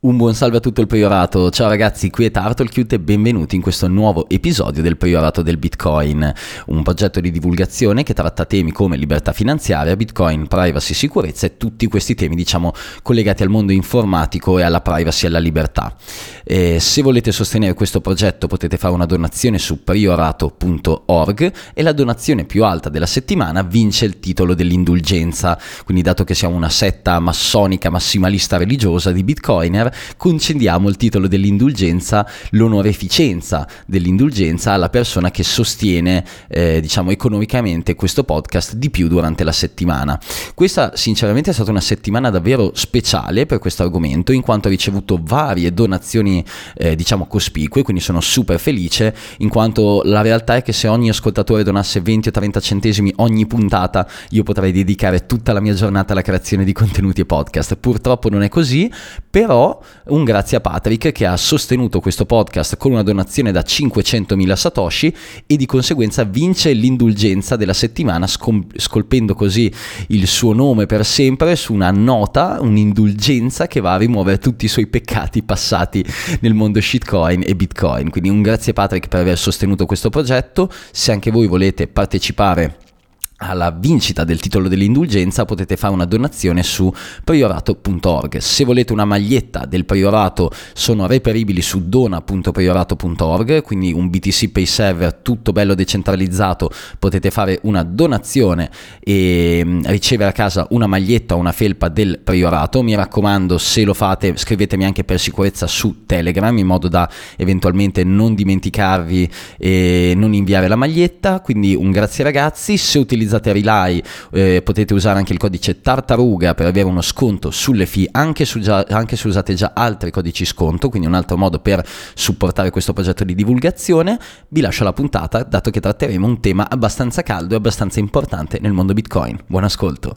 Un buon salve a tutto il Priorato, ciao ragazzi, qui è Turtlecute e benvenuti in questo nuovo episodio del Priorato del Bitcoin, un progetto di divulgazione che tratta temi come libertà finanziaria, Bitcoin, privacy, sicurezza e tutti questi temi diciamo collegati al mondo informatico e alla privacy e alla libertà. E se volete sostenere questo progetto potete fare una donazione su priorato.org e la donazione più alta della settimana vince il titolo dell'indulgenza, quindi dato che siamo una setta massonica massimalista religiosa di Bitcoiner, concediamo il titolo dell'indulgenza, l'onoreficenza dell'indulgenza alla persona che sostiene, eh, diciamo, economicamente questo podcast di più durante la settimana. Questa sinceramente è stata una settimana davvero speciale per questo argomento, in quanto ho ricevuto varie donazioni, eh, diciamo, cospicue, quindi sono super felice, in quanto la realtà è che se ogni ascoltatore donasse 20 o 30 centesimi ogni puntata, io potrei dedicare tutta la mia giornata alla creazione di contenuti e podcast. Purtroppo non è così, però un grazie a Patrick che ha sostenuto questo podcast con una donazione da 500.000 satoshi e di conseguenza vince l'indulgenza della settimana scom- scolpendo così il suo nome per sempre su una nota, un'indulgenza che va a rimuovere tutti i suoi peccati passati nel mondo shitcoin e bitcoin. Quindi un grazie Patrick per aver sostenuto questo progetto. Se anche voi volete partecipare alla vincita del titolo dell'indulgenza potete fare una donazione su priorato.org. Se volete una maglietta del priorato sono reperibili su dona.priorato.org, quindi un BTC Pay Server tutto bello decentralizzato, potete fare una donazione e mm, ricevere a casa una maglietta o una felpa del priorato. Mi raccomando, se lo fate scrivetemi anche per sicurezza su Telegram in modo da eventualmente non dimenticarvi e non inviare la maglietta, quindi un grazie ragazzi. Se utilizzate utilizzate Relay eh, potete usare anche il codice tartaruga per avere uno sconto sulle fee anche, su già, anche se usate già altri codici sconto, quindi un altro modo per supportare questo progetto di divulgazione. Vi lascio la puntata dato che tratteremo un tema abbastanza caldo e abbastanza importante nel mondo Bitcoin. Buon ascolto.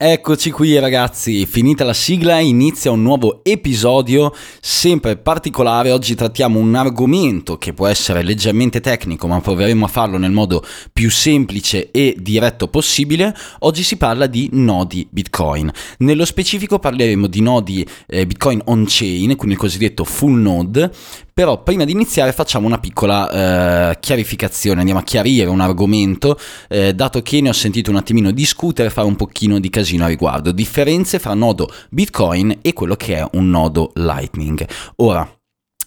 Eccoci qui ragazzi, finita la sigla inizia un nuovo episodio sempre particolare, oggi trattiamo un argomento che può essere leggermente tecnico ma proveremo a farlo nel modo più semplice e diretto possibile, oggi si parla di nodi Bitcoin, nello specifico parleremo di nodi eh, Bitcoin on-chain, quindi il cosiddetto full node, però prima di iniziare facciamo una piccola eh, chiarificazione, andiamo a chiarire un argomento, eh, dato che ne ho sentito un attimino discutere, fare un pochino di casino a riguardo. Differenze fra nodo Bitcoin e quello che è un nodo Lightning. Ora,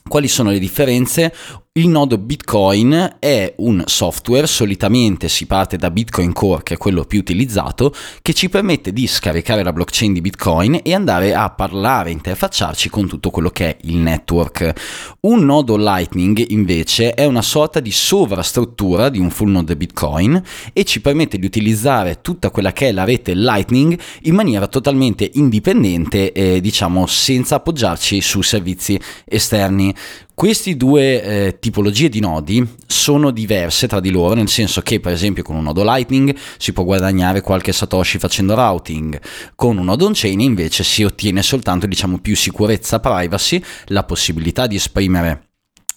quali sono le differenze? Il nodo Bitcoin è un software, solitamente si parte da Bitcoin Core, che è quello più utilizzato, che ci permette di scaricare la blockchain di Bitcoin e andare a parlare, interfacciarci con tutto quello che è il network. Un nodo Lightning invece è una sorta di sovrastruttura di un full node Bitcoin e ci permette di utilizzare tutta quella che è la rete Lightning in maniera totalmente indipendente e diciamo senza appoggiarci su servizi esterni. Queste due eh, tipologie di nodi sono diverse tra di loro, nel senso che per esempio con un nodo Lightning si può guadagnare qualche satoshi facendo routing, con un nodo on-chain invece si ottiene soltanto diciamo più sicurezza privacy, la possibilità di esprimere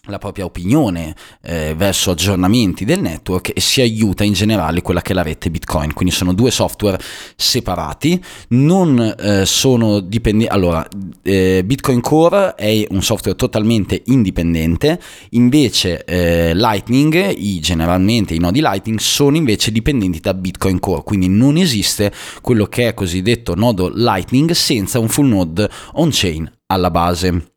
la propria opinione eh, verso aggiornamenti del network e si aiuta in generale quella che è la rete Bitcoin. Quindi sono due software separati, non eh, sono dipendenti. Allora, eh, Bitcoin Core è un software totalmente indipendente, invece eh, Lightning, i, generalmente i nodi Lightning, sono invece dipendenti da Bitcoin Core, quindi non esiste quello che è cosiddetto nodo Lightning senza un full node on-chain alla base.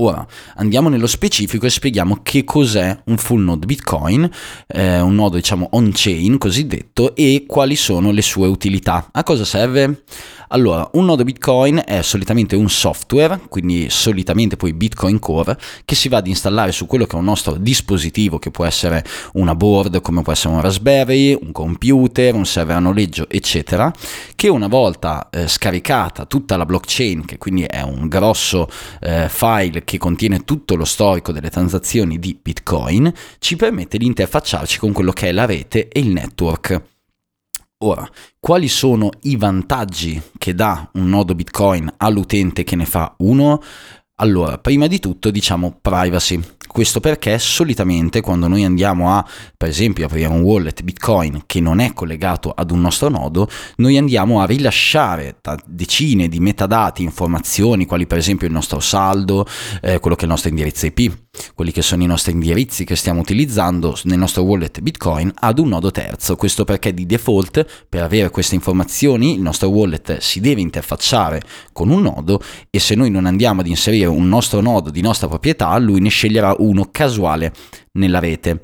Ora andiamo nello specifico e spieghiamo che cos'è un full node Bitcoin, eh, un nodo diciamo on-chain cosiddetto, e quali sono le sue utilità. A cosa serve? Allora, un nodo Bitcoin è solitamente un software, quindi solitamente poi Bitcoin Core, che si va ad installare su quello che è un nostro dispositivo, che può essere una board, come può essere un Raspberry, un computer, un server a noleggio, eccetera, che una volta eh, scaricata tutta la blockchain, che quindi è un grosso eh, file che contiene tutto lo storico delle transazioni di Bitcoin, ci permette di interfacciarci con quello che è la rete e il network. Ora, quali sono i vantaggi che dà un nodo Bitcoin all'utente che ne fa uno? Allora, prima di tutto diciamo privacy. Questo perché solitamente quando noi andiamo a, per esempio, aprire un wallet Bitcoin che non è collegato ad un nostro nodo, noi andiamo a rilasciare decine di metadati, informazioni, quali per esempio il nostro saldo, eh, quello che è il nostro indirizzo IP, quelli che sono i nostri indirizzi che stiamo utilizzando nel nostro wallet Bitcoin ad un nodo terzo. Questo perché di default per avere queste informazioni il nostro wallet si deve interfacciare con un nodo e se noi non andiamo ad inserire un nostro nodo di nostra proprietà, lui ne sceglierà uno casuale nella rete.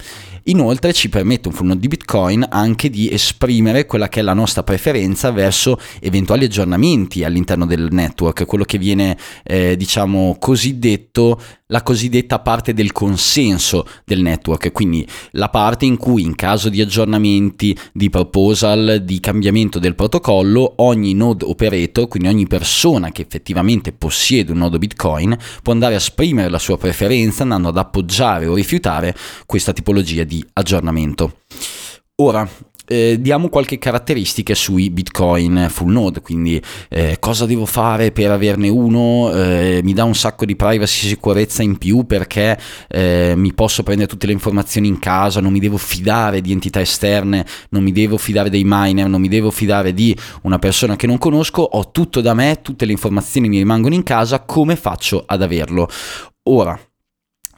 Inoltre ci permette un node di Bitcoin anche di esprimere quella che è la nostra preferenza verso eventuali aggiornamenti all'interno del network, quello che viene eh, diciamo cosiddetto la cosiddetta parte del consenso del network, quindi la parte in cui in caso di aggiornamenti, di proposal, di cambiamento del protocollo, ogni node operator, quindi ogni persona che effettivamente possiede un nodo Bitcoin, può andare a esprimere la sua preferenza andando ad appoggiare o rifiutare questa tipologia di aggiornamento. Ora, eh, diamo qualche caratteristica sui bitcoin full node quindi eh, cosa devo fare per averne uno eh, mi dà un sacco di privacy e sicurezza in più perché eh, mi posso prendere tutte le informazioni in casa non mi devo fidare di entità esterne non mi devo fidare dei miner non mi devo fidare di una persona che non conosco ho tutto da me tutte le informazioni mi rimangono in casa come faccio ad averlo ora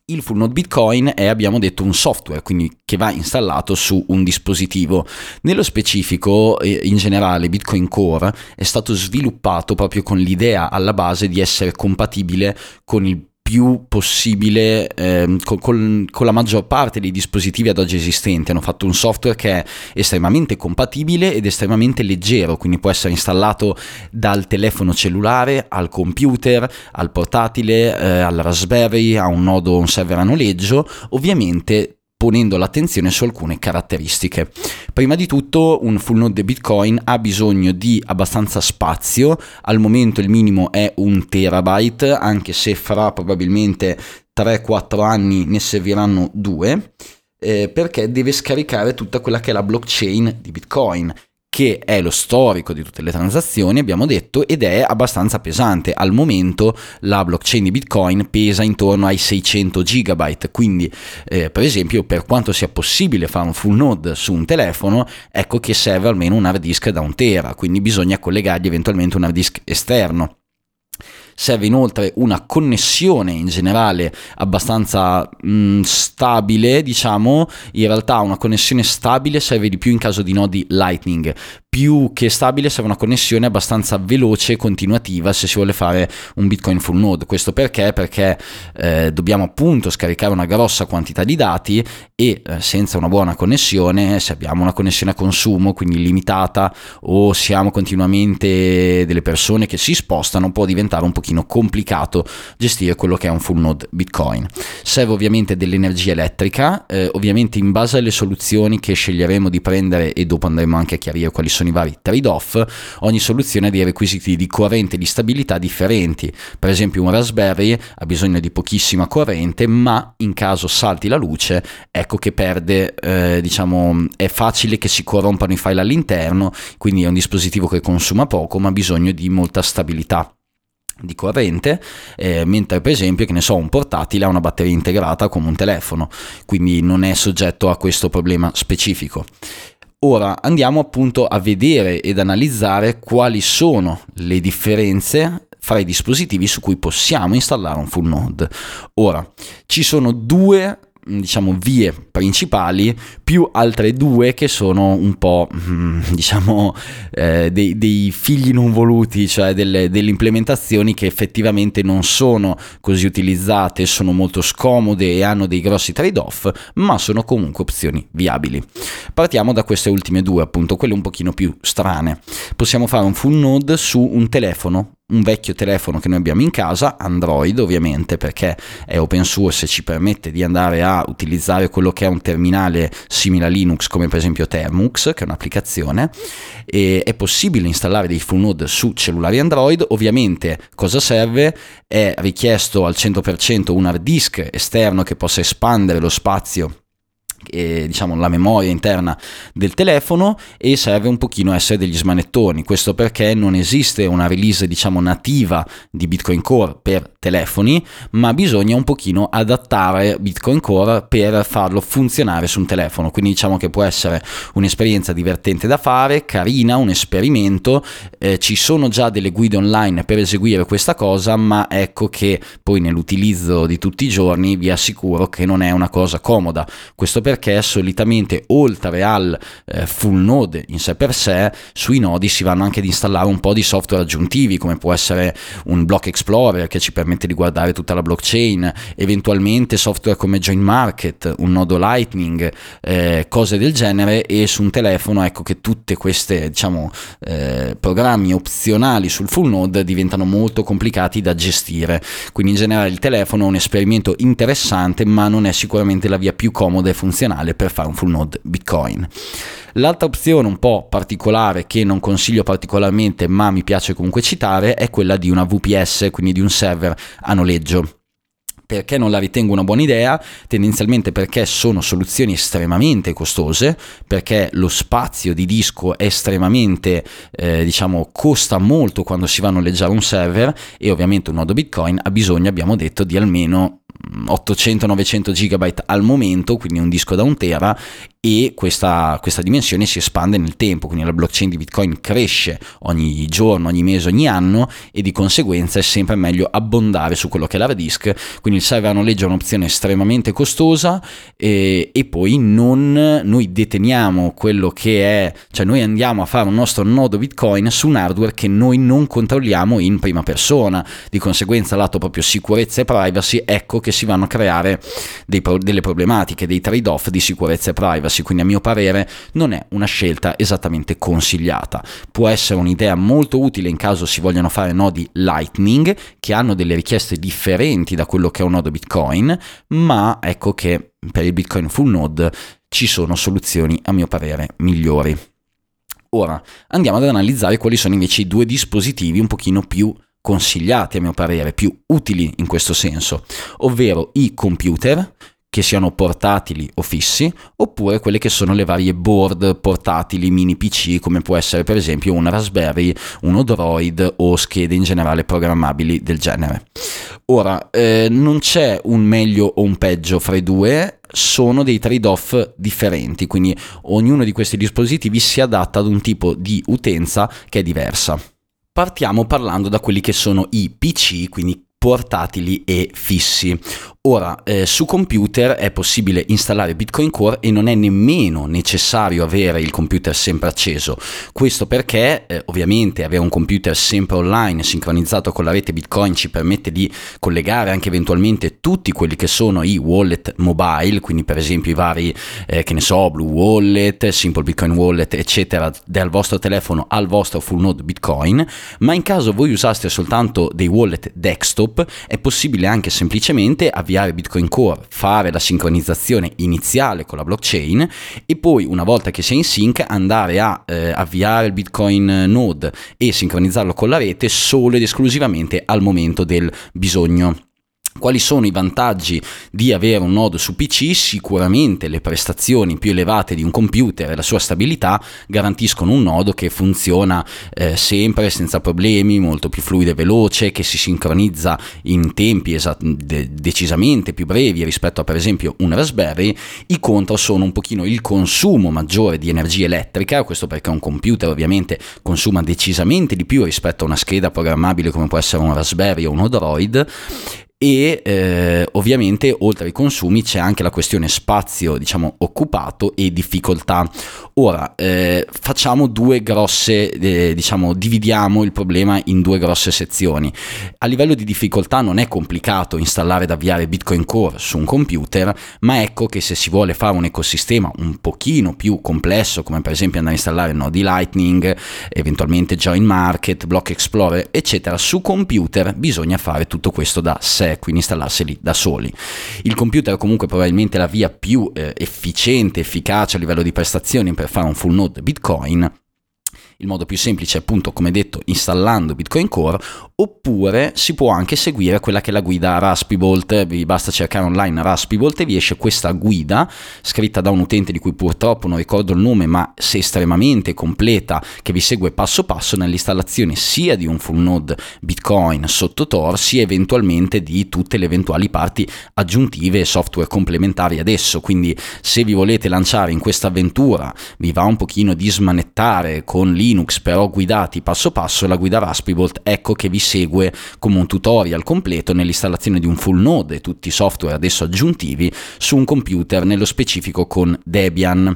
il full node Bitcoin è, abbiamo detto, un software, quindi che va installato su un dispositivo. Nello specifico, in generale, Bitcoin Core è stato sviluppato proprio con l'idea alla base di essere compatibile con il più possibile eh, con, con, con, la maggior parte dei dispositivi ad oggi esistenti. Hanno fatto un software che è estremamente compatibile ed estremamente leggero, quindi può essere installato dal telefono cellulare al computer, al portatile, eh, al Raspberry, a un nodo, un server a noleggio. Ovviamente ponendo l'attenzione su alcune caratteristiche. Prima di tutto un full node Bitcoin ha bisogno di abbastanza spazio, al momento il minimo è un terabyte, anche se fra probabilmente 3-4 anni ne serviranno due. Eh, perché deve scaricare tutta quella che è la blockchain di Bitcoin che è lo storico di tutte le transazioni, abbiamo detto, ed è abbastanza pesante. Al momento la blockchain di Bitcoin pesa intorno ai 600 GB, quindi eh, per esempio per quanto sia possibile fare un full node su un telefono, ecco che serve almeno un hard disk da un tera, quindi bisogna collegargli eventualmente un hard disk esterno. Serve inoltre una connessione in generale abbastanza mh, mm, stabile, diciamo, in realtà una connessione stabile serve di più in caso di nodi Lightning, più che stabile serve una connessione abbastanza veloce e continuativa se si vuole fare un Bitcoin full node. Questo perché? Perché eh, dobbiamo appunto scaricare una grossa quantità di dati e eh, senza una buona connessione, se abbiamo una connessione a consumo, quindi limitata, o siamo continuamente delle persone che si spostano, può diventare un pochino complicato gestire quello che è un full node Bitcoin. Serve ovviamente dell'energia elettrica, eh, ovviamente in base alle soluzioni che sceglieremo di prendere e dopo andremo anche a chiarire quali sono i vari trade-off, ogni soluzione ha dei requisiti di corrente e di stabilità differenti. Per esempio un Raspberry ha bisogno di pochissima corrente, ma in caso salti la luce, ecco che perde, eh, diciamo, è facile che si corrompano i file all'interno, quindi è un dispositivo che consuma poco, ma ha bisogno di molta stabilità di corrente, eh, mentre per esempio che ne so un portatile ha una batteria integrata come un telefono, quindi non è soggetto a questo problema specifico. Ora andiamo appunto a vedere ed analizzare quali sono le differenze fra i dispositivi su cui possiamo installare un full node. Ora, ci sono due diciamo vie principali più altre due che sono un po' mm, diciamo eh, dei, dei, figli non voluti, cioè delle, delle implementazioni che effettivamente non sono così utilizzate, sono molto scomode e hanno dei grossi trade-off, ma sono comunque opzioni viabili. Partiamo da queste ultime due, appunto, quelle un pochino più strane. Possiamo fare un full node su un telefono un vecchio telefono che noi abbiamo in casa, Android ovviamente perché è open source e ci permette di andare a utilizzare quello che è un terminale simile a Linux come per esempio Termux che è un'applicazione e è possibile installare dei full node su cellulari Android, ovviamente cosa serve? È richiesto al 100% un hard disk esterno che possa espandere lo spazio eh, diciamo la memoria interna del telefono e serve un pochino essere degli smanettoni. Questo perché non esiste una release diciamo nativa di Bitcoin Core per telefoni ma bisogna un pochino adattare Bitcoin Core per farlo funzionare su un telefono. Quindi diciamo che può essere un'esperienza divertente da fare carina un esperimento. Eh, ci sono già delle guide online per eseguire questa cosa ma ecco che poi nell'utilizzo di tutti i giorni vi assicuro che non è una cosa comoda. Questo perché solitamente oltre al eh, full node in sé per sé, sui nodi si vanno anche ad installare un po' di software aggiuntivi come può essere un Block Explorer che ci permette di guardare tutta la blockchain, eventualmente software come Join Market, un nodo Lightning, eh, cose del genere e su un telefono ecco che tutte queste diciamo eh, programmi opzionali sul full node diventano molto complicati da gestire. Quindi in generale il telefono è un esperimento interessante ma non è sicuramente la via più comoda e funzionale funzionale per fare un full node Bitcoin. L'altra opzione un po' particolare che non consiglio particolarmente ma mi piace comunque citare è quella di una VPS, quindi di un server a noleggio. Perché non la ritengo una buona idea? Tendenzialmente perché sono soluzioni estremamente costose, perché lo spazio di disco è estremamente, eh, diciamo, costa molto quando si va a noleggiare un server e ovviamente un nodo Bitcoin ha bisogno, abbiamo detto, di almeno 800-900 GB al momento, quindi un disco da un tera e questa, questa, dimensione si espande nel tempo, quindi la blockchain di Bitcoin cresce ogni giorno, ogni mese, ogni anno e di conseguenza è sempre meglio abbondare su quello che è l'hard disk, quindi il server a noleggio è un'opzione estremamente costosa e, e, poi non noi deteniamo quello che è, cioè noi andiamo a fare un nostro nodo Bitcoin su un hardware che noi non controlliamo in prima persona, di conseguenza lato proprio sicurezza e privacy, ecco che si vanno a creare dei, delle problematiche, dei trade-off di sicurezza e privacy quindi a mio parere non è una scelta esattamente consigliata. Può essere un'idea molto utile in caso si vogliano fare nodi Lightning che hanno delle richieste differenti da quello che è un nodo Bitcoin, ma ecco che per il Bitcoin full node ci sono soluzioni a mio parere migliori. Ora andiamo ad analizzare quali sono invece i due dispositivi un pochino più consigliati a mio parere, più utili in questo senso, ovvero i computer che siano portatili o fissi, oppure quelle che sono le varie board portatili mini PC, come può essere per esempio un Raspberry, un Odroid o schede in generale programmabili del genere. Ora, eh, non c'è un meglio o un peggio fra i due, sono dei trade-off differenti, quindi ognuno di questi dispositivi si adatta ad un tipo di utenza che è diversa. Partiamo parlando da quelli che sono i PC, quindi portatili e fissi. Ora, eh, su computer è possibile installare Bitcoin Core e non è nemmeno necessario avere il computer sempre acceso. Questo perché eh, ovviamente avere un computer sempre online, sincronizzato con la rete Bitcoin, ci permette di collegare anche eventualmente tutti quelli che sono i wallet mobile, quindi per esempio i vari, eh, che ne so, Blue Wallet, Simple Bitcoin Wallet, eccetera, dal vostro telefono al vostro full node Bitcoin. Ma in caso voi usaste soltanto dei wallet desktop, è possibile anche semplicemente avviare avviare Bitcoin Core, fare la sincronizzazione iniziale con la blockchain e poi una volta che sei in sync andare a eh, avviare il Bitcoin node e sincronizzarlo con la rete solo ed esclusivamente al momento del bisogno. Quali sono i vantaggi di avere un nodo su PC? Sicuramente le prestazioni più elevate di un computer e la sua stabilità garantiscono un nodo che funziona eh, sempre senza problemi, molto più fluido e veloce, che si sincronizza in tempi esat- de- decisamente più brevi rispetto a per esempio un Raspberry. I contro sono un pochino il consumo maggiore di energia elettrica, questo perché un computer ovviamente consuma decisamente di più rispetto a una scheda programmabile come può essere un Raspberry o un Odroid e eh, ovviamente oltre ai consumi c'è anche la questione spazio diciamo occupato e difficoltà. Ora eh, facciamo due grosse eh, diciamo dividiamo il problema in due grosse sezioni. A livello di difficoltà non è complicato installare ed avviare Bitcoin Core su un computer ma ecco che se si vuole fare un ecosistema un pochino più complesso come per esempio andare a installare nodi Lightning eventualmente Join Market Block Explorer eccetera su computer bisogna fare tutto questo da sé sé, quindi installarseli da soli. Il computer comunque probabilmente è la via più eh, efficiente, efficace a livello di prestazioni per fare un full node Bitcoin il modo più semplice è appunto, come detto, installando Bitcoin Core, oppure si può anche seguire quella che è la guida Raspberry vi basta cercare online Raspberry e vi esce questa guida scritta da un utente di cui purtroppo non ricordo il nome, ma se estremamente completa, che vi segue passo passo nell'installazione sia di un full node Bitcoin sotto Tor, sia eventualmente di tutte le eventuali parti aggiuntive e software complementari adesso. Quindi se vi volete lanciare in questa avventura, vi va un pochino di smanettare con l'I Linux però guidati passo passo, la guida Raspberry ecco che vi segue come un tutorial completo nell'installazione di un full node e tutti i software adesso aggiuntivi su un computer, nello specifico con Debian.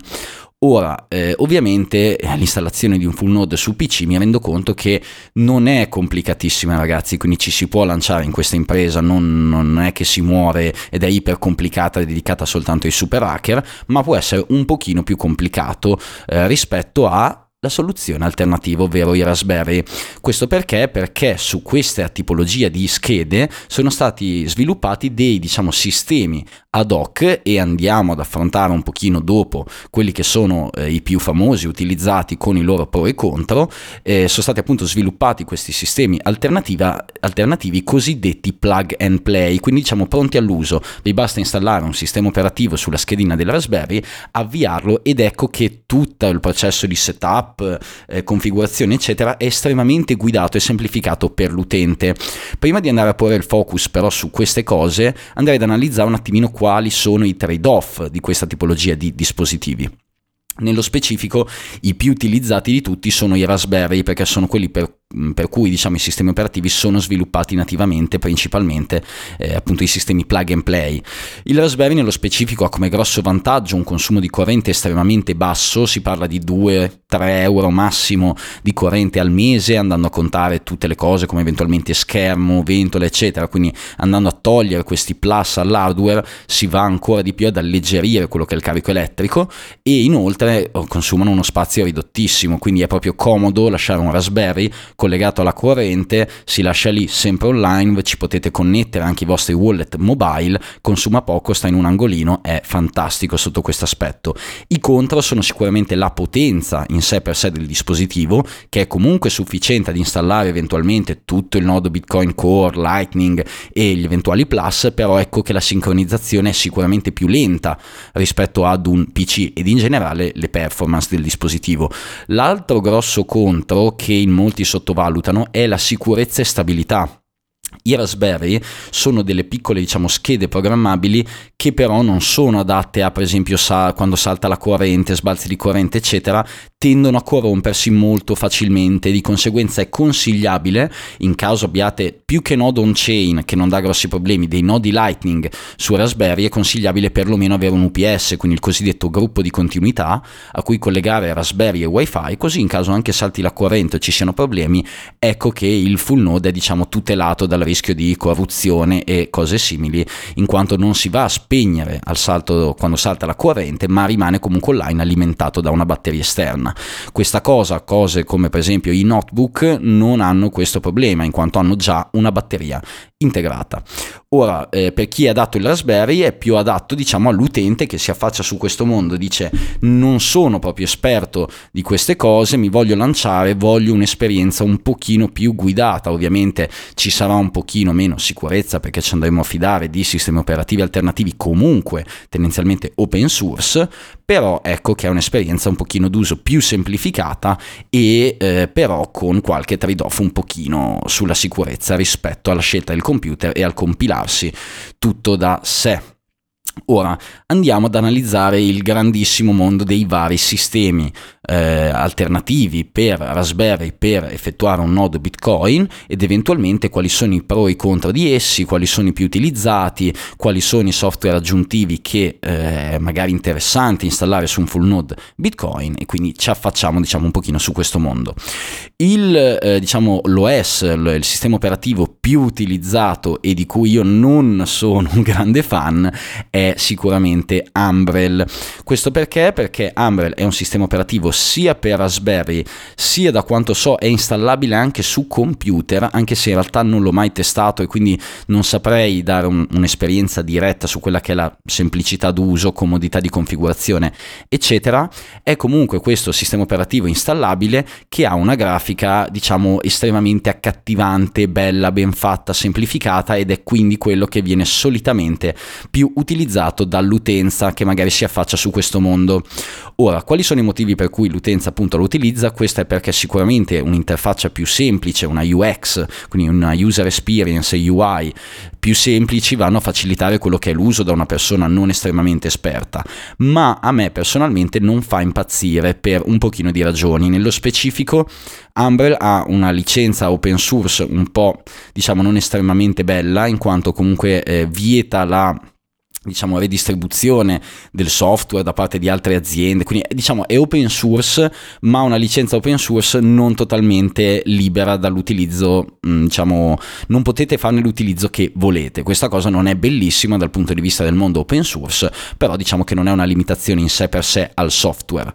Ora, eh, ovviamente l'installazione di un full node su PC mi rendo conto che non è complicatissima ragazzi, quindi ci si può lanciare in questa impresa, non, non è che si muore ed è iper complicata e dedicata soltanto ai super hacker, ma può essere un pochino più complicato eh, rispetto a la soluzione alternativa, ovvero i Raspberry. Questo perché? Perché su questa tipologia di schede sono stati sviluppati dei diciamo, sistemi ad hoc e andiamo ad affrontare un pochino dopo quelli che sono eh, i più famosi utilizzati con i loro pro e contro. Eh, sono stati appunto sviluppati questi sistemi alternativi cosiddetti plug and play, quindi diciamo pronti all'uso. Vi basta installare un sistema operativo sulla schedina della Raspberry, avviarlo ed ecco che tutto il processo di setup setup, eh, configurazione, eccetera, è estremamente guidato e semplificato per l'utente. Prima di andare a porre il focus però su queste cose, andrei ad analizzare un attimino quali sono i trade-off di questa tipologia di dispositivi. Nello specifico i più utilizzati di tutti sono i Raspberry perché sono quelli per per cui diciamo, i sistemi operativi sono sviluppati nativamente principalmente eh, appunto i sistemi plug and play. Il Raspberry nello specifico ha come grosso vantaggio un consumo di corrente estremamente basso, si parla di 2-3 euro massimo di corrente al mese andando a contare tutte le cose come eventualmente schermo, ventola eccetera, quindi andando a togliere questi plus all'hardware si va ancora di più ad alleggerire quello che è il carico elettrico e inoltre consumano uno spazio ridottissimo, quindi è proprio comodo lasciare un Raspberry collegato alla corrente, si lascia lì sempre online, ci potete connettere anche i vostri wallet mobile, consuma poco, sta in un angolino, è fantastico sotto questo aspetto. I contro sono sicuramente la potenza in sé per sé del dispositivo, che è comunque sufficiente ad installare eventualmente tutto il nodo Bitcoin Core, Lightning e gli eventuali plus, però ecco che la sincronizzazione è sicuramente più lenta rispetto ad un PC ed in generale le performance del dispositivo. L'altro grosso contro che in molti sottovalutano sottovalutano è la sicurezza e stabilità. I Raspberry sono delle piccole diciamo, schede programmabili che però non sono adatte a per esempio sa- quando salta la corrente, sbalzi di corrente eccetera, tendono a corrompersi molto facilmente, di conseguenza è consigliabile, in caso abbiate più che nodo on-chain, che non dà grossi problemi, dei nodi Lightning su Raspberry, è consigliabile perlomeno avere un UPS, quindi il cosiddetto gruppo di continuità, a cui collegare Raspberry e Wi-Fi, così in caso anche salti la corrente o ci siano problemi, ecco che il full node è diciamo tutelato dal rischio di corruzione e cose simili, in quanto non si va a spegnere al salto quando salta la corrente, ma rimane comunque online alimentato da una batteria esterna. Questa cosa, cose come per esempio i notebook, non hanno questo problema in quanto hanno già una batteria integrata. Ora, eh, per chi è adatto il Raspberry è più adatto, diciamo, all'utente che si affaccia su questo mondo, dice non sono proprio esperto di queste cose, mi voglio lanciare, voglio un'esperienza un pochino più guidata, ovviamente ci sarà un pochino meno sicurezza perché ci andremo a fidare di sistemi operativi alternativi comunque tendenzialmente open source, però ecco che è un'esperienza un pochino d'uso più semplificata e eh, però con qualche trade-off un pochino sulla sicurezza rispetto alla scelta del computer e al compilarsi tutto da sé. Ora andiamo ad analizzare il grandissimo mondo dei vari sistemi eh, alternativi per Raspberry per effettuare un nodo Bitcoin ed eventualmente quali sono i pro e i contro di essi, quali sono i più utilizzati, quali sono i software aggiuntivi che eh, magari interessanti installare su un full node Bitcoin e quindi ci affacciamo diciamo un pochino su questo mondo. Il eh, diciamo l'OS, il sistema operativo più utilizzato e di cui io non sono un grande fan è sicuramente Umbrel. Questo perché? Perché Umbrel è un sistema operativo sia per Raspberry sia da quanto so è installabile anche su computer, anche se in realtà non l'ho mai testato e quindi non saprei dare un, un'esperienza diretta su quella che è la semplicità d'uso, comodità di configurazione, eccetera. È comunque questo sistema operativo installabile che ha una grafica, diciamo, estremamente accattivante, bella, ben fatta, semplificata ed è quindi quello che viene solitamente più utilizzato dall'utenza che magari si affaccia su questo mondo. Ora, quali sono i motivi per cui l'utenza appunto lo utilizza, questa è perché sicuramente un'interfaccia più semplice, una UX, quindi una user experience UI più semplici vanno a facilitare quello che è l'uso da una persona non estremamente esperta, ma a me personalmente non fa impazzire per un pochino di ragioni. Nello specifico Umbrel ha una licenza open source un po' diciamo non estremamente bella in quanto comunque eh, vieta la diciamo redistribuzione del software da parte di altre aziende. Quindi diciamo è open source ma una licenza open source non totalmente libera dall'utilizzo mm, diciamo non potete farne l'utilizzo che volete. Questa cosa non è bellissima dal punto di vista del mondo open source però diciamo che non è una limitazione in sé per sé al software.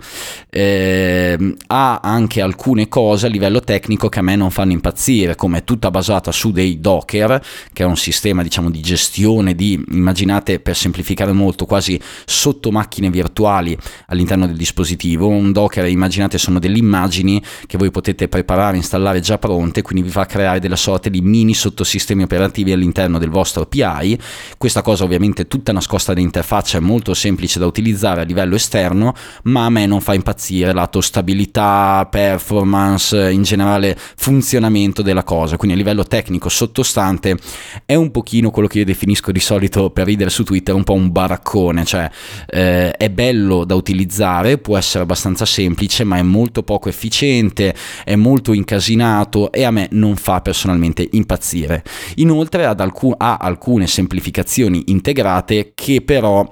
Eh, ha anche alcune cose a livello tecnico che a me non fanno impazzire come è tutta basata su dei docker che è un sistema diciamo di gestione di immaginate semplificare molto, quasi sotto macchine virtuali all'interno del dispositivo. Un Docker, immaginate, sono delle immagini che voi potete preparare, installare già pronte, quindi vi fa creare della sorta di mini sottosistemi operativi all'interno del vostro API. Questa cosa ovviamente è tutta nascosta da interfaccia, è molto semplice da utilizzare a livello esterno, ma a me non fa impazzire lato stabilità, performance, in generale funzionamento della cosa. Quindi a livello tecnico sottostante è un pochino quello che io definisco di solito per ridere su Twitter Twitter un po' un baraccone, cioè eh, è bello da utilizzare, può essere abbastanza semplice, ma è molto poco efficiente, è molto incasinato e a me non fa personalmente impazzire. Inoltre alcun- ha alcune semplificazioni integrate che però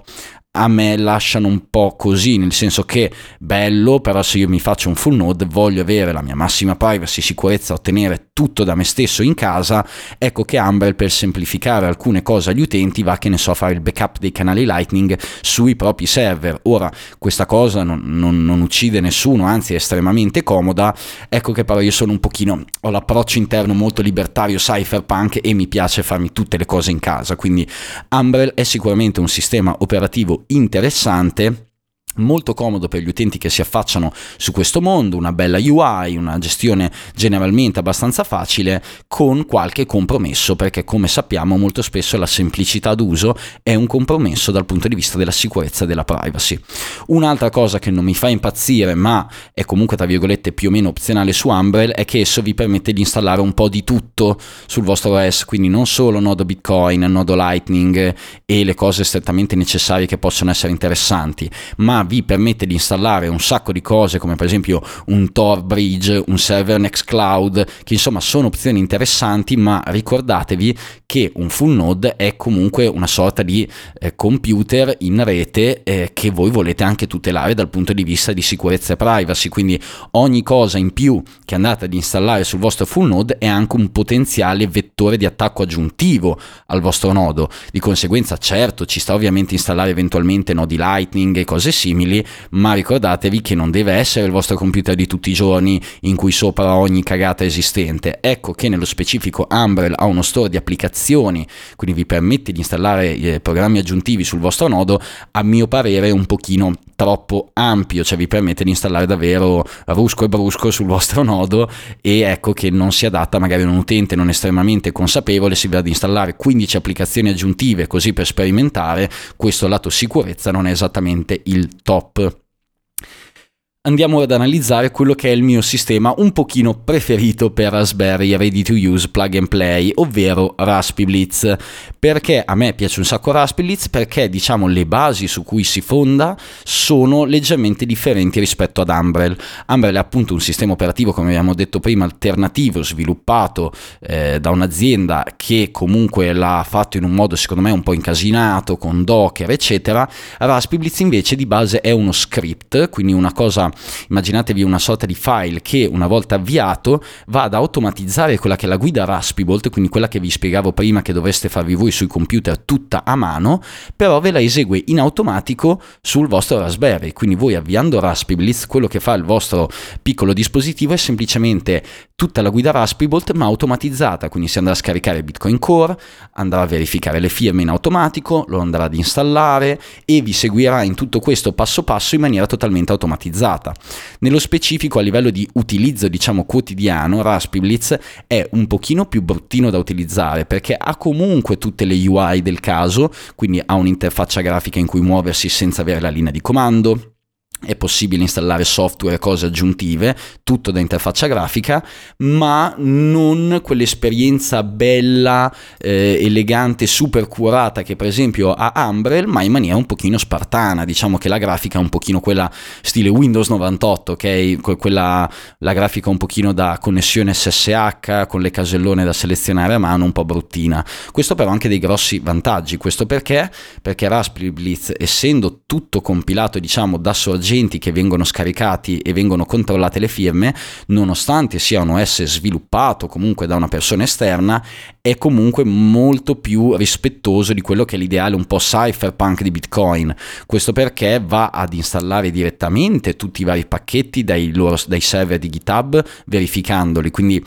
a me lasciano un po' così, nel senso che bello, però se io mi faccio un full node voglio avere la mia massima privacy, sicurezza, ottenere tutto da me stesso in casa, ecco che Umbrel per semplificare alcune cose agli utenti va che ne so a fare il backup dei canali Lightning sui propri server. Ora questa cosa non, non, non uccide nessuno, anzi è estremamente comoda, ecco che però io sono un pochino, ho l'approccio interno molto libertario cypherpunk e mi piace farmi tutte le cose in casa, quindi Umbrel è sicuramente un sistema operativo interessante molto comodo per gli utenti che si affacciano su questo mondo, una bella UI, una gestione generalmente abbastanza facile con qualche compromesso perché come sappiamo molto spesso la semplicità d'uso è un compromesso dal punto di vista della sicurezza e della privacy. Un'altra cosa che non mi fa impazzire ma è comunque tra virgolette più o meno opzionale su Umbrel è che esso vi permette di installare un po' di tutto sul vostro OS, quindi non solo nodo Bitcoin, nodo Lightning e le cose strettamente necessarie che possono essere interessanti, ma vi permette di installare un sacco di cose come per esempio un Tor Bridge, un server Nextcloud, che insomma sono opzioni interessanti, ma ricordatevi che un full node è comunque una sorta di eh, computer in rete eh, che voi volete anche tutelare dal punto di vista di sicurezza e privacy, quindi ogni cosa in più che andate ad installare sul vostro full node è anche un potenziale vettore di attacco aggiuntivo al vostro nodo. Di conseguenza, certo, ci sta ovviamente installare eventualmente nodi Lightning e cose simili simili, ma ricordatevi che non deve essere il vostro computer di tutti i giorni in cui sopra ogni cagata esistente. Ecco che nello specifico Umbrel ha uno store di applicazioni, quindi vi permette di installare eh, programmi aggiuntivi sul vostro nodo, a mio parere un pochino troppo ampio, cioè vi permette di installare davvero rusco e brusco sul vostro nodo e ecco che non si adatta magari a un utente non estremamente consapevole, si va ad installare 15 applicazioni aggiuntive così per sperimentare, questo lato sicurezza non è esattamente il top andiamo ad analizzare quello che è il mio sistema un pochino preferito per Raspberry Ready to Use Plug and Play, ovvero Raspberry Blitz. Perché a me piace un sacco Raspberry Blitz? Perché diciamo le basi su cui si fonda sono leggermente differenti rispetto ad Umbrel. Umbrel è appunto un sistema operativo, come abbiamo detto prima, alternativo, sviluppato eh, da un'azienda che comunque l'ha fatto in un modo secondo me un po' incasinato, con Docker, eccetera. Raspberry Blitz invece di base è uno script, quindi una cosa immaginatevi una sorta di file che una volta avviato va ad automatizzare quella che è la guida Raspbibolt, quindi quella che vi spiegavo prima che dovreste farvi voi sui computer tutta a mano, però ve la esegue in automatico sul vostro Raspberry, quindi voi avviando Raspberry, quello che fa il vostro piccolo dispositivo è semplicemente tutta la guida Raspbibolt ma automatizzata, quindi si andrà a scaricare Bitcoin Core, andrà a verificare le firme in automatico, lo andrà ad installare e vi seguirà in tutto questo passo passo in maniera totalmente automatizzata utilizzata. Nello specifico a livello di utilizzo diciamo quotidiano Raspberry Blitz è un pochino più bruttino da utilizzare perché ha comunque tutte le UI del caso, quindi ha un'interfaccia grafica in cui muoversi senza avere la linea di comando, è possibile installare software e cose aggiuntive, tutto da interfaccia grafica, ma non quell'esperienza bella, eh, elegante, super curata che per esempio ha Umbrel, ma in maniera un pochino spartana, diciamo che la grafica è un pochino quella stile Windows 98, ok? Quella, la grafica un pochino da connessione SSH con le casellone da selezionare a mano, un po' bruttina. Questo però ha anche dei grossi vantaggi, questo perché? Perché Raspberry Blitz, essendo tutto compilato diciamo da sorgenti agenti che vengono scaricati e vengono controllate le firme, nonostante sia un OS sviluppato comunque da una persona esterna, è comunque molto più rispettoso di quello che è l'ideale un po' cypherpunk di Bitcoin. Questo perché va ad installare direttamente tutti i vari pacchetti dai, loro, dai server di GitHub verificandoli, quindi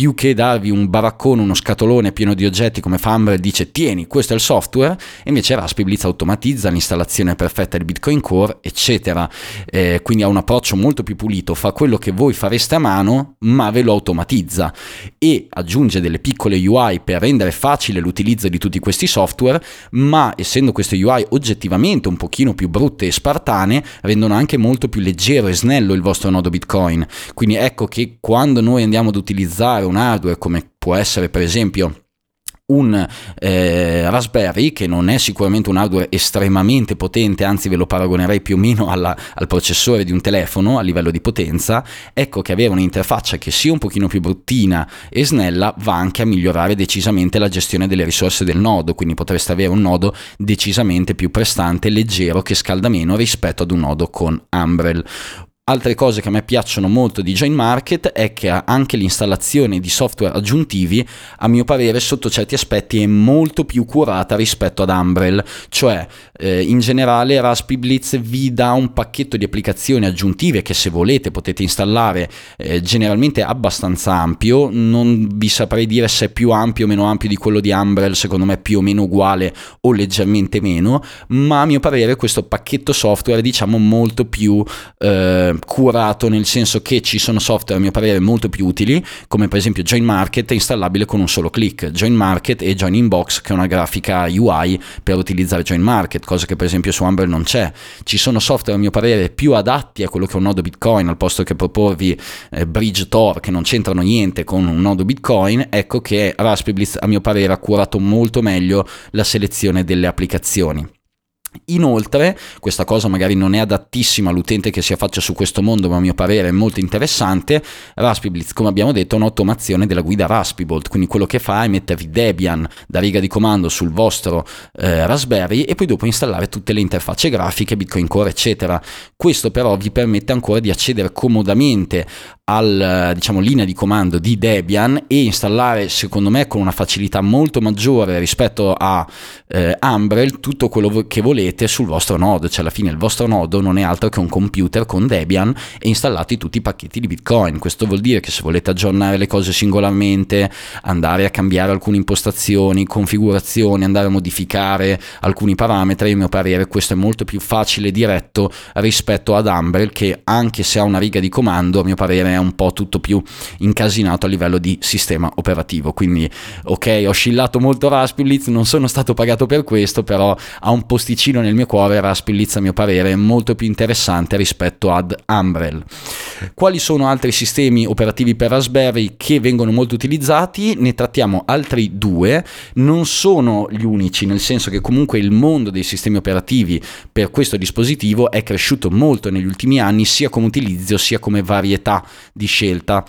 più che darvi un baraccone, uno scatolone pieno di oggetti come Fumble dice tieni, questo è il software, invece Raspberry Blitz automatizza l'installazione perfetta di Bitcoin Core, eccetera. Eh, quindi ha un approccio molto più pulito, fa quello che voi fareste a mano, ma ve lo automatizza e aggiunge delle piccole UI per rendere facile l'utilizzo di tutti questi software, ma essendo queste UI oggettivamente un pochino più brutte e spartane, rendono anche molto più leggero e snello il vostro nodo Bitcoin. Quindi ecco che quando noi andiamo ad utilizzare un hardware come può essere per esempio un eh, Raspberry che non è sicuramente un hardware estremamente potente, anzi ve lo paragonerei più o meno alla, al processore di un telefono a livello di potenza, ecco che avere un'interfaccia che sia un pochino più bruttina e snella va anche a migliorare decisamente la gestione delle risorse del nodo, quindi potreste avere un nodo decisamente più prestante, leggero, che scalda meno rispetto ad un nodo con Umbrel. Altre cose che a me piacciono molto di Join Market è che anche l'installazione di software aggiuntivi, a mio parere, sotto certi aspetti è molto più curata rispetto ad Umbrel, cioè eh, in generale Raspberry Blitz vi dà un pacchetto di applicazioni aggiuntive che se volete potete installare eh, generalmente abbastanza ampio, non vi saprei dire se è più ampio o meno ampio di quello di Umbrel, secondo me più o meno uguale o leggermente meno, ma a mio parere questo pacchetto software è diciamo molto più eh, curato nel senso che ci sono software a mio parere molto più utili come per esempio Join Market installabile con un solo click Join Market e Join Inbox che è una grafica UI per utilizzare Join Market cosa che per esempio su Umbrel non c'è. Ci sono software a mio parere più adatti a quello che è un nodo Bitcoin al posto che proporvi eh, Bridge Tor che non c'entrano niente con un nodo Bitcoin ecco che Raspberry Blitz a mio parere ha curato molto meglio la selezione delle applicazioni Inoltre, questa cosa magari non è adattissima all'utente che si affaccia su questo mondo, ma a mio parere è molto interessante. Raspberry Blitz, come abbiamo detto, è un'automazione della guida Raspberry quindi quello che fa è mettervi Debian da riga di comando sul vostro eh, Raspberry e poi dopo installare tutte le interfacce grafiche, Bitcoin Core, eccetera. Questo però vi permette ancora di accedere comodamente al diciamo, linea di comando di Debian e installare secondo me con una facilità molto maggiore rispetto a eh, Umbrel tutto quello che volete sul vostro nodo. Cioè alla fine il vostro nodo non è altro che un computer con Debian e installati tutti i pacchetti di Bitcoin. Questo vuol dire che se volete aggiornare le cose singolarmente andare a cambiare alcune impostazioni configurazioni andare a modificare alcuni parametri a mio parere questo è molto più facile e diretto rispetto ad Umbrel che anche se ha una riga di comando a mio parere è un po' tutto più incasinato a livello di sistema operativo. Quindi, ok, ho oscillato molto Raspberry non sono stato pagato per questo, però ha un posticino nel mio cuore. Raspberry a mio parere, è molto più interessante rispetto ad Umbrel. Quali sono altri sistemi operativi per Raspberry che vengono molto utilizzati? Ne trattiamo altri due, non sono gli unici, nel senso che comunque il mondo dei sistemi operativi per questo dispositivo è cresciuto molto negli ultimi anni, sia come utilizzo sia come varietà di scelta.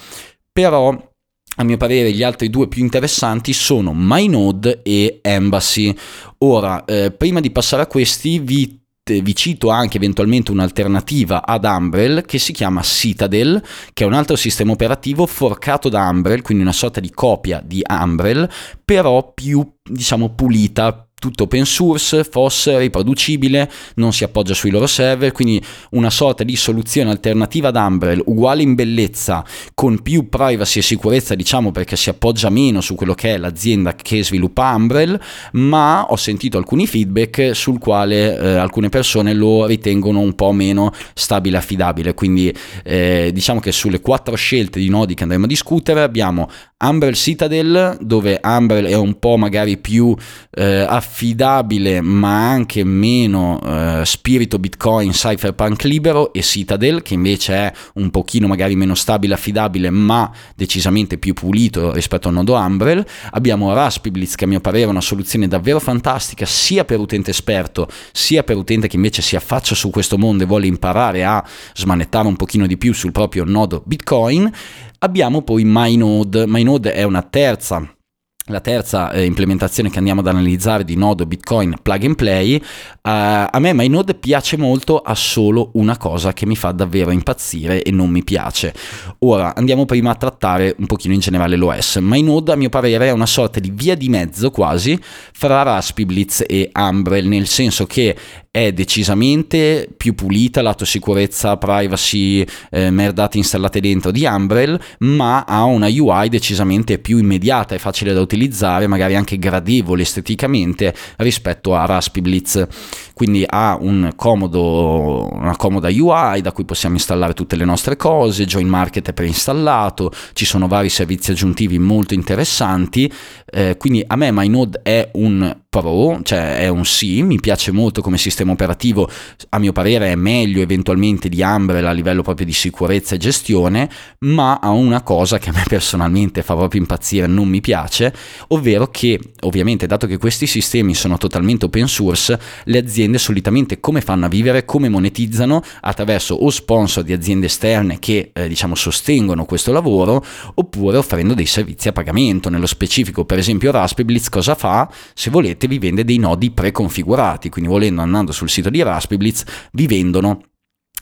Però a mio parere gli altri due più interessanti sono MyNode e Embassy. Ora, eh, prima di passare a questi vi vi cito anche eventualmente un'alternativa ad Umbrel che si chiama Citadel, che è un altro sistema operativo forcato da Umbrel, quindi una sorta di copia di Umbrel, però più diciamo pulita, tutto open source, FOSS, riproducibile, non si appoggia sui loro server, quindi una sorta di soluzione alternativa ad Umbrel, uguale in bellezza, con più privacy e sicurezza, diciamo perché si appoggia meno su quello che è l'azienda che sviluppa Umbrel, ma ho sentito alcuni feedback sul quale eh, alcune persone lo ritengono un po' meno stabile e affidabile, quindi eh, diciamo che sulle quattro scelte di nodi che andremo a discutere abbiamo Umbrel Citadel, dove Umbrel è un po' magari più eh, affidabile, ma anche meno eh, spirito Bitcoin, cypherpunk libero, e Citadel, che invece è un pochino magari meno stabile, affidabile, ma decisamente più pulito rispetto al nodo Umbrel. Abbiamo Raspberry che a mio parere è una soluzione davvero fantastica, sia per utente esperto, sia per utente che invece si affaccia su questo mondo e vuole imparare a smanettare un pochino di più sul proprio nodo Bitcoin. Abbiamo poi MyNode. MyNode è una terza la terza eh, implementazione che andiamo ad analizzare di Node Bitcoin Plug and Play, uh, a me MyNode piace molto, ha solo una cosa che mi fa davvero impazzire e non mi piace. Ora andiamo prima a trattare un pochino in generale l'OS. MyNode a mio parere è una sorta di via di mezzo quasi fra Raspberry Blitz e Umbrel, nel senso che è decisamente più pulita lato sicurezza, privacy, eh, merdate installate dentro di Umbrel, ma ha una UI decisamente più immediata e facile da utilizzare, magari anche gradevole esteticamente rispetto a Raspberry Blitz. Quindi ha un comodo, una comoda UI da cui possiamo installare tutte le nostre cose, Join Market è preinstallato, ci sono vari servizi aggiuntivi molto interessanti, eh, quindi a me MyNode è un Pro, cioè è un sì, mi piace molto come sistema operativo, a mio parere è meglio eventualmente di Umbrella a livello proprio di sicurezza e gestione, ma ha una cosa che a me personalmente fa proprio impazzire, non mi piace, ovvero che ovviamente dato che questi sistemi sono totalmente open source, le aziende solitamente come fanno a vivere, come monetizzano? Attraverso o sponsor di aziende esterne che eh, diciamo sostengono questo lavoro, oppure offrendo dei servizi a pagamento, nello specifico per esempio Raspberry Blitz cosa fa? Se volete vi vende dei nodi preconfigurati, quindi volendo andando sul sito di Raspberry Blitz vi vendono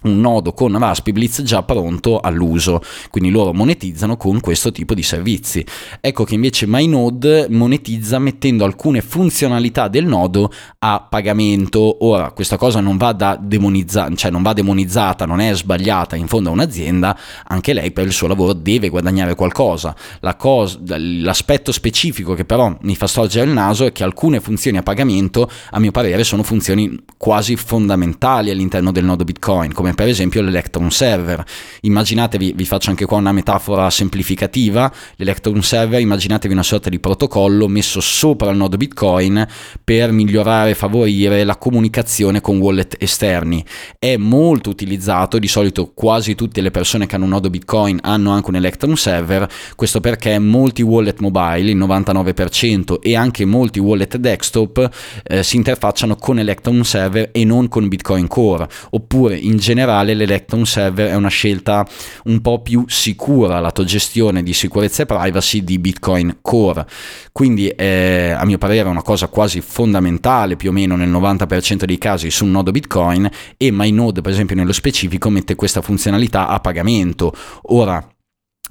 un nodo con Raspberry Blitz già pronto all'uso, quindi loro monetizzano con questo tipo di servizi. Ecco che invece MyNode monetizza mettendo alcune funzionalità del nodo a pagamento. Ora, questa cosa non va, da demonizza- cioè non va demonizzata, non è sbagliata, in fondo a un'azienda, anche lei per il suo lavoro deve guadagnare qualcosa. La cosa, l'aspetto specifico che però mi fa storgere il naso è che alcune funzioni a pagamento, a mio parere, sono funzioni quasi fondamentali all'interno del nodo Bitcoin, come come per esempio l'Electron Server. Immaginatevi, vi faccio anche qua una metafora semplificativa, l'Electron Server immaginatevi una sorta di protocollo messo sopra il nodo Bitcoin per migliorare e favorire la comunicazione con wallet esterni. È molto utilizzato, di solito quasi tutte le persone che hanno un nodo Bitcoin hanno anche un Electron Server, questo perché molti wallet mobile, il 99% e anche molti wallet desktop eh, si interfacciano con Electron Server e non con Bitcoin Core, oppure in generale generale l'Electron Server è una scelta un po' più sicura lato gestione di sicurezza e privacy di Bitcoin Core. Quindi è, a mio parere è una cosa quasi fondamentale più o meno nel 90% dei casi su un nodo Bitcoin e MyNode per esempio nello specifico mette questa funzionalità a pagamento. Ora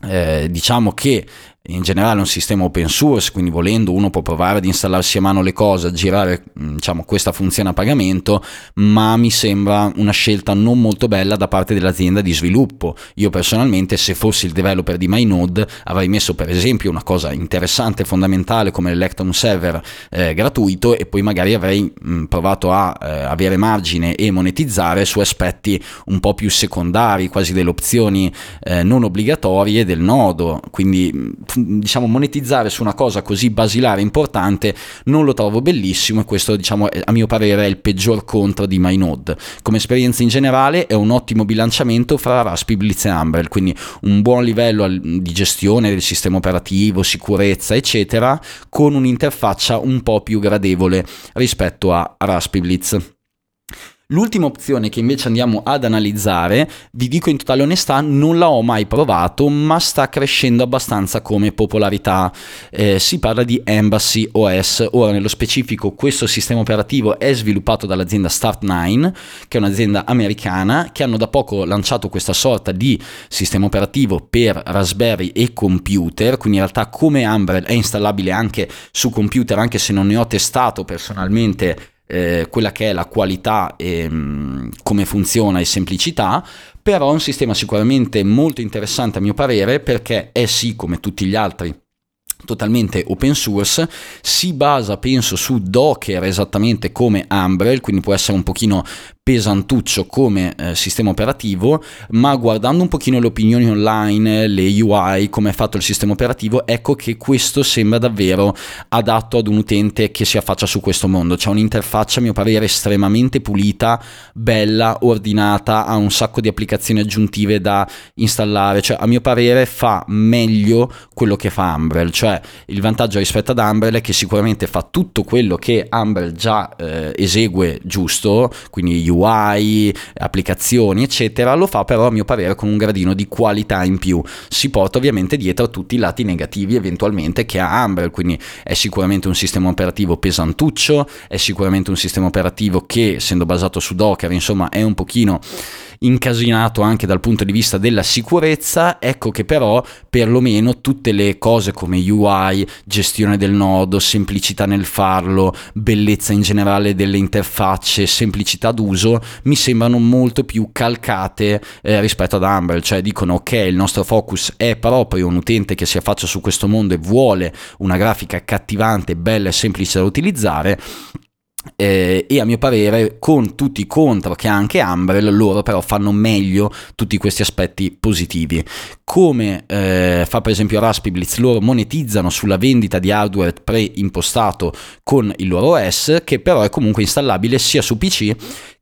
eh, diciamo che in generale un sistema open source, quindi volendo uno può provare ad installarsi a mano le cose, a girare mm, diciamo, questa funzione a pagamento, ma mi sembra una scelta non molto bella da parte dell'azienda di sviluppo. Io personalmente se fossi il developer di MyNode avrei messo per esempio una cosa interessante e fondamentale come l'Electron Server eh, gratuito e poi magari avrei mh, mm, provato a eh, avere margine e monetizzare su aspetti un po' più secondari, quasi delle opzioni eh, non obbligatorie del nodo, quindi mm, diciamo monetizzare su una cosa così basilare importante non lo trovo bellissimo e questo diciamo a mio parere è il peggior contro di MyNode. Come esperienza in generale è un ottimo bilanciamento fra Raspi, Blitz e Umbrel, quindi un buon livello di gestione del sistema operativo, sicurezza eccetera, con un'interfaccia un po' più gradevole rispetto a Raspi Blitz. L'ultima opzione che invece andiamo ad analizzare, vi dico in totale onestà, non la ho mai provato, ma sta crescendo abbastanza come popolarità. Eh, si parla di Embassy OS. Ora, nello specifico, questo sistema operativo è sviluppato dall'azienda Start9, che è un'azienda americana, che hanno da poco lanciato questa sorta di sistema operativo per Raspberry e computer, quindi in realtà come Umbrel è installabile anche su computer, anche se non ne ho testato personalmente eh, quella che è la qualità e mm, come funziona e semplicità, però è un sistema sicuramente molto interessante a mio parere perché è sì come tutti gli altri totalmente open source, si basa penso su Docker esattamente come Umbrel, quindi può essere un pochino pesantuccio come eh, sistema operativo, ma guardando un pochino le opinioni online, le UI, come è fatto il sistema operativo, ecco che questo sembra davvero adatto ad un utente che si affaccia su questo mondo. C'è un'interfaccia a mio parere estremamente pulita, bella, ordinata, ha un sacco di applicazioni aggiuntive da installare, cioè a mio parere fa meglio quello che fa Umbrel, cioè il vantaggio rispetto ad Umbrel è che sicuramente fa tutto quello che Umbrel già eh, esegue giusto, quindi UI UI, applicazioni, eccetera, lo fa però a mio parere con un gradino di qualità in più. Si porta ovviamente dietro tutti i lati negativi eventualmente che ha Umbrel, quindi è sicuramente un sistema operativo pesantuccio, è sicuramente un sistema operativo che essendo basato su Docker, insomma, è un pochino incasinato anche dal punto di vista della sicurezza, ecco che però perlomeno tutte le cose come UI, gestione del nodo, semplicità nel farlo, bellezza in generale delle interfacce, semplicità d'uso, mi sembrano molto più calcate eh, rispetto ad Umbrel, cioè dicono ok, il nostro focus è proprio un utente che si affaccia su questo mondo e vuole una grafica accattivante, bella e semplice da utilizzare eh, e a mio parere con tutti i contro che ha anche Umbrel loro però fanno meglio tutti questi aspetti positivi. Come eh, fa per esempio Raspberry loro monetizzano sulla vendita di hardware preimpostato con il loro OS che però è comunque installabile sia su PC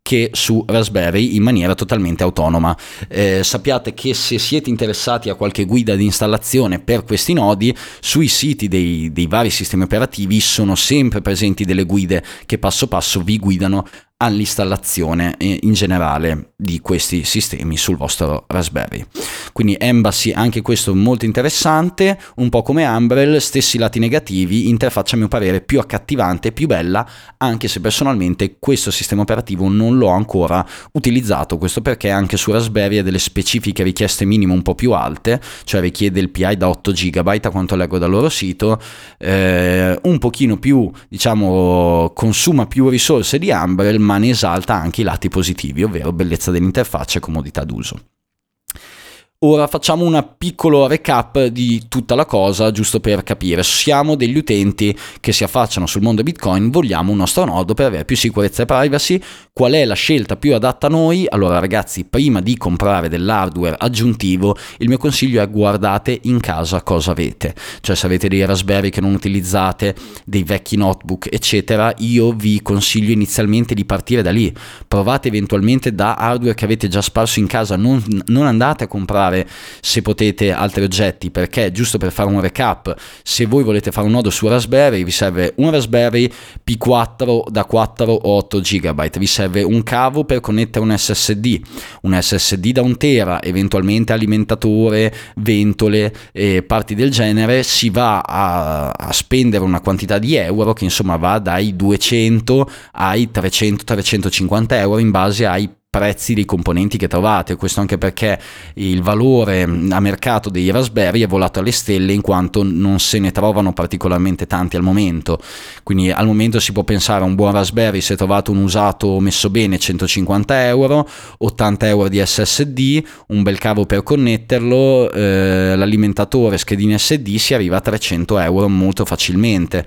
che su Raspberry in maniera totalmente autonoma. Eh, sappiate che se siete interessati a qualche guida di installazione per questi nodi, sui siti dei, dei vari sistemi operativi sono sempre presenti delle guide che passo passo vi guidano all'installazione in generale di questi sistemi sul vostro Raspberry. Quindi Embassy, anche questo molto interessante, un po' come Umbrel, stessi lati negativi, interfaccia a mio parere più accattivante, più bella, anche se personalmente questo sistema operativo non l'ho ancora utilizzato, questo perché anche su Raspberry ha delle specifiche richieste minime un po' più alte, cioè richiede il PI da 8 GB a quanto leggo dal loro sito, eh, un pochino più, diciamo, consuma più risorse di Umbrel, ma ne esalta anche i lati positivi, ovvero bellezza dell'interfaccia e comodità d'uso. Ora facciamo un piccolo recap di tutta la cosa, giusto per capire. Siamo degli utenti che si affacciano sul mondo Bitcoin, vogliamo un nostro nodo per avere più sicurezza e privacy. Qual è la scelta più adatta a noi? Allora ragazzi, prima di comprare dell'hardware aggiuntivo, il mio consiglio è guardate in casa cosa avete. Cioè se avete dei Raspberry che non utilizzate, dei vecchi notebook, eccetera, io vi consiglio inizialmente di partire da lì. Provate eventualmente da hardware che avete già sparso in casa, non, non andate a comprare comprare se potete altri oggetti perché giusto per fare un recap se voi volete fare un nodo su Raspberry vi serve un Raspberry P4 da 4 o 8 GB vi serve un cavo per connettere un SSD un SSD da 1 tera eventualmente alimentatore ventole e parti del genere si va a, a spendere una quantità di euro che insomma va dai 200 ai 300 350 euro in base ai prezzi dei componenti che trovate, questo anche perché il valore a mercato dei Raspberry è volato alle stelle in quanto non se ne trovano particolarmente tanti al momento, quindi al momento si può pensare a un buon Raspberry se trovate un usato messo bene 150 euro, 80 euro di SSD, un bel cavo per connetterlo, eh, l'alimentatore, schedine SD si arriva a 300 euro molto facilmente.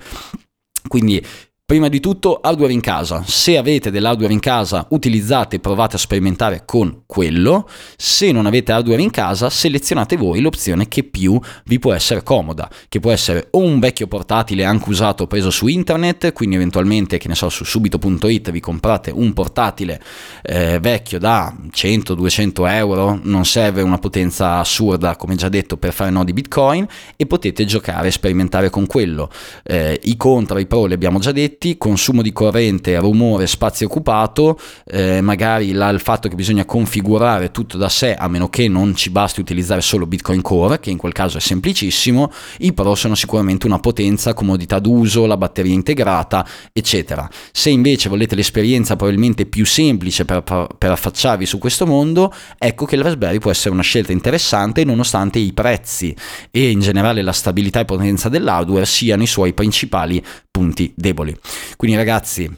Quindi Prima di tutto hardware in casa, se avete dell'hardware in casa utilizzate e provate a sperimentare con quello, se non avete hardware in casa selezionate voi l'opzione che più vi può essere comoda, che può essere o un vecchio portatile anche usato preso su internet, quindi eventualmente che ne so su subito.it vi comprate un portatile eh, vecchio da 100-200 euro, non serve una potenza assurda come già detto per fare nodi bitcoin e potete giocare e sperimentare con quello. Eh, I contro, i pro li abbiamo già detti effetti, consumo di corrente, rumore, spazio occupato, eh, magari là il fatto che bisogna configurare tutto da sé a meno che non ci basti utilizzare solo Bitcoin Core, che in quel caso è semplicissimo, i pro sono sicuramente una potenza, comodità d'uso, la batteria integrata, eccetera. Se invece volete l'esperienza probabilmente più semplice per, per affacciarvi su questo mondo, ecco che il Raspberry può essere una scelta interessante nonostante i prezzi e in generale la stabilità e potenza dell'hardware siano i suoi principali punti deboli. Quindi ragazzi,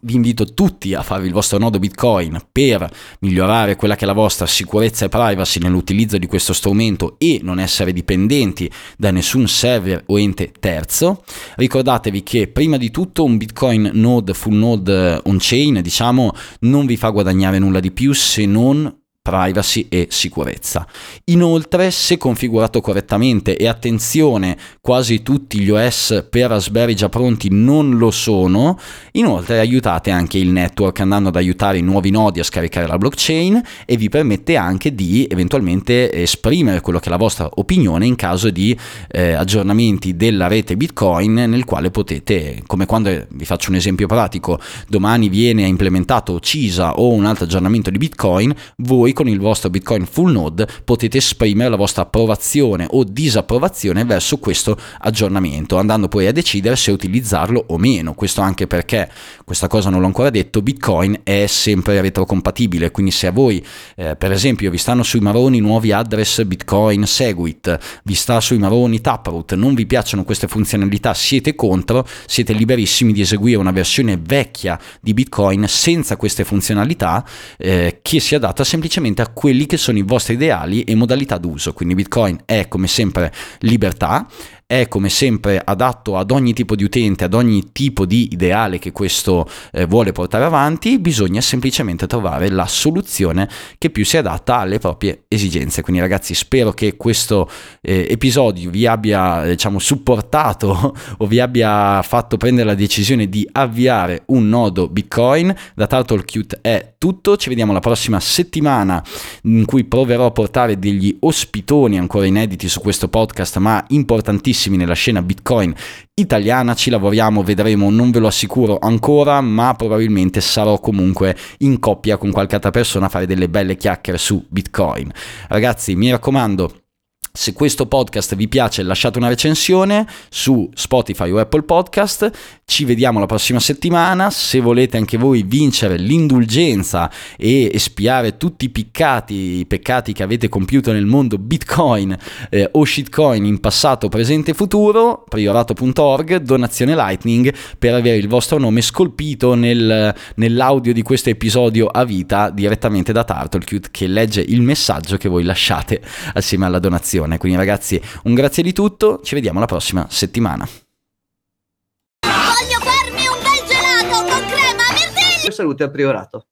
vi invito tutti a farvi il vostro nodo Bitcoin per migliorare quella che è la vostra sicurezza e privacy nell'utilizzo di questo strumento e non essere dipendenti da nessun server o ente terzo. Ricordatevi che prima di tutto un Bitcoin node full node on chain, diciamo, non vi fa guadagnare nulla di più se non privacy e sicurezza. Inoltre, se configurato correttamente, e attenzione, quasi tutti gli OS per Raspberry già pronti non lo sono, inoltre aiutate anche il network andando ad aiutare i nuovi nodi a scaricare la blockchain e vi permette anche di eventualmente esprimere quello che è la vostra opinione in caso di eh, aggiornamenti della rete Bitcoin nel quale potete, come quando vi faccio un esempio pratico, domani viene implementato CISA o un altro aggiornamento di Bitcoin, voi con il vostro Bitcoin full node potete esprimere la vostra approvazione o disapprovazione verso questo aggiornamento, andando poi a decidere se utilizzarlo o meno. Questo anche perché, questa cosa non l'ho ancora detto, Bitcoin è sempre retrocompatibile, quindi se a voi, eh, per esempio, vi stanno sui maroni nuovi address Bitcoin Segwit, vi sta sui maroni Taproot, non vi piacciono queste funzionalità, siete contro, siete liberissimi di eseguire una versione vecchia di Bitcoin senza queste funzionalità eh, che si adatta semplicemente direttamente a quelli che sono i vostri ideali e modalità d'uso. Quindi Bitcoin è come sempre libertà, è come sempre adatto ad ogni tipo di utente, ad ogni tipo di ideale che questo eh, vuole portare avanti, bisogna semplicemente trovare la soluzione che più si adatta alle proprie esigenze. Quindi ragazzi spero che questo eh, episodio vi abbia diciamo supportato o vi abbia fatto prendere la decisione di avviare un nodo Bitcoin. Da Turtlecute è tutto, ci vediamo la prossima settimana in cui proverò a portare degli ospitoni ancora inediti su questo podcast ma importantissimi fortissimi nella scena Bitcoin italiana, ci lavoriamo, vedremo, non ve lo assicuro ancora, ma probabilmente sarò comunque in coppia con qualche altra persona a fare delle belle chiacchiere su Bitcoin. Ragazzi, mi raccomando, se questo podcast vi piace lasciate una recensione su Spotify o Apple Podcast, ci vediamo la prossima settimana, se volete anche voi vincere l'indulgenza e espiare tutti i peccati, i peccati che avete compiuto nel mondo Bitcoin eh, o shitcoin in passato, presente e futuro, priorato.org, donazione Lightning per avere il vostro nome scolpito nel, nell'audio di questo episodio a vita direttamente da Turtlecute che legge il messaggio che voi lasciate assieme alla donazione trasmissione. Quindi ragazzi, un grazie di tutto, ci vediamo la prossima settimana. Voglio farmi un bel gelato con crema, mirtilli! Salute al priorato.